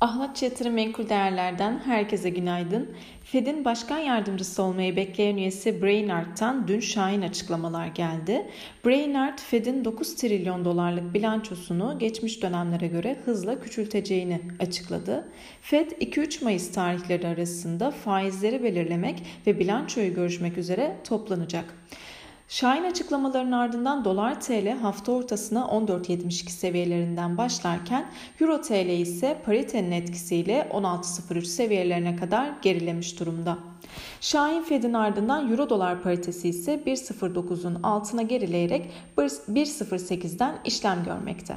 Ahlatçı Yatırım Menkul Değerler'den herkese günaydın. Fed'in başkan yardımcısı olmayı bekleyen üyesi Brainard'tan dün şahin açıklamalar geldi. Brainard, Fed'in 9 trilyon dolarlık bilançosunu geçmiş dönemlere göre hızla küçülteceğini açıkladı. Fed 2-3 Mayıs tarihleri arasında faizleri belirlemek ve bilançoyu görüşmek üzere toplanacak. Şahin açıklamaların ardından dolar TL hafta ortasına 14.72 seviyelerinden başlarken euro TL ise paritenin etkisiyle 16.03 seviyelerine kadar gerilemiş durumda. Şahin Fed'in ardından euro dolar paritesi ise 1.09'un altına gerileyerek 1.08'den işlem görmekte.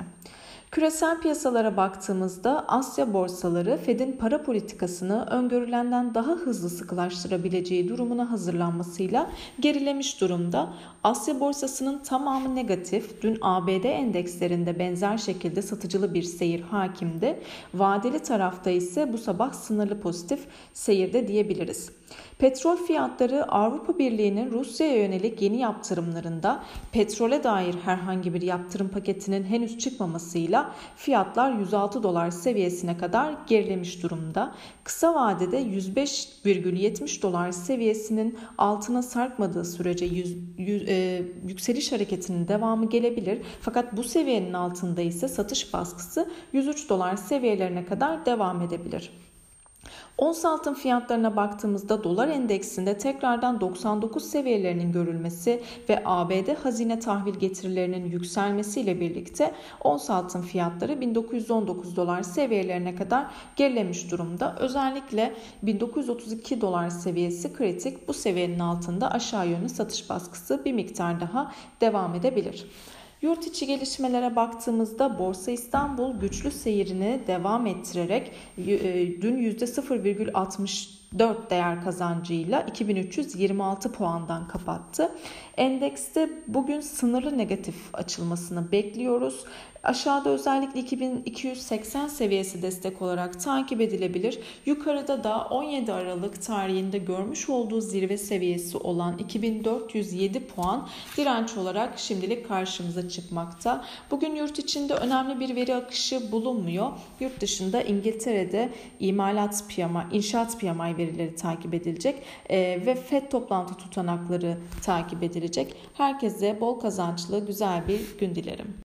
Küresel piyasalara baktığımızda Asya borsaları Fed'in para politikasını öngörülenden daha hızlı sıkılaştırabileceği durumuna hazırlanmasıyla gerilemiş durumda. Asya borsasının tamamı negatif. Dün ABD endekslerinde benzer şekilde satıcılı bir seyir hakimdi. Vadeli tarafta ise bu sabah sınırlı pozitif seyirde diyebiliriz. Petrol fiyatları Avrupa Birliği'nin Rusya'ya yönelik yeni yaptırımlarında petrole dair herhangi bir yaptırım paketinin henüz çıkmamasıyla fiyatlar 106 dolar seviyesine kadar gerilemiş durumda. Kısa vadede 105,70 dolar seviyesinin altına sarkmadığı sürece 100, 100, e, yükseliş hareketinin devamı gelebilir. Fakat bu seviyenin altında ise satış baskısı 103 dolar seviyelerine kadar devam edebilir. Ons altın fiyatlarına baktığımızda dolar endeksinde tekrardan 99 seviyelerinin görülmesi ve ABD hazine tahvil getirilerinin yükselmesiyle birlikte ons altın fiyatları 1919 dolar seviyelerine kadar gerilemiş durumda. Özellikle 1932 dolar seviyesi kritik. Bu seviyenin altında aşağı yönlü satış baskısı bir miktar daha devam edebilir. Yurt içi gelişmelere baktığımızda Borsa İstanbul güçlü seyrini devam ettirerek e, dün %0,60 4 değer kazancıyla 2326 puandan kapattı. Endekste bugün sınırlı negatif açılmasını bekliyoruz. Aşağıda özellikle 2280 seviyesi destek olarak takip edilebilir. Yukarıda da 17 Aralık tarihinde görmüş olduğu zirve seviyesi olan 2407 puan direnç olarak şimdilik karşımıza çıkmakta. Bugün yurt içinde önemli bir veri akışı bulunmuyor. Yurt dışında İngiltere'de imalat piyama, inşaat piyamayı verileri takip edilecek e, ve FED toplantı tutanakları takip edilecek. Herkese bol kazançlı güzel bir gün dilerim.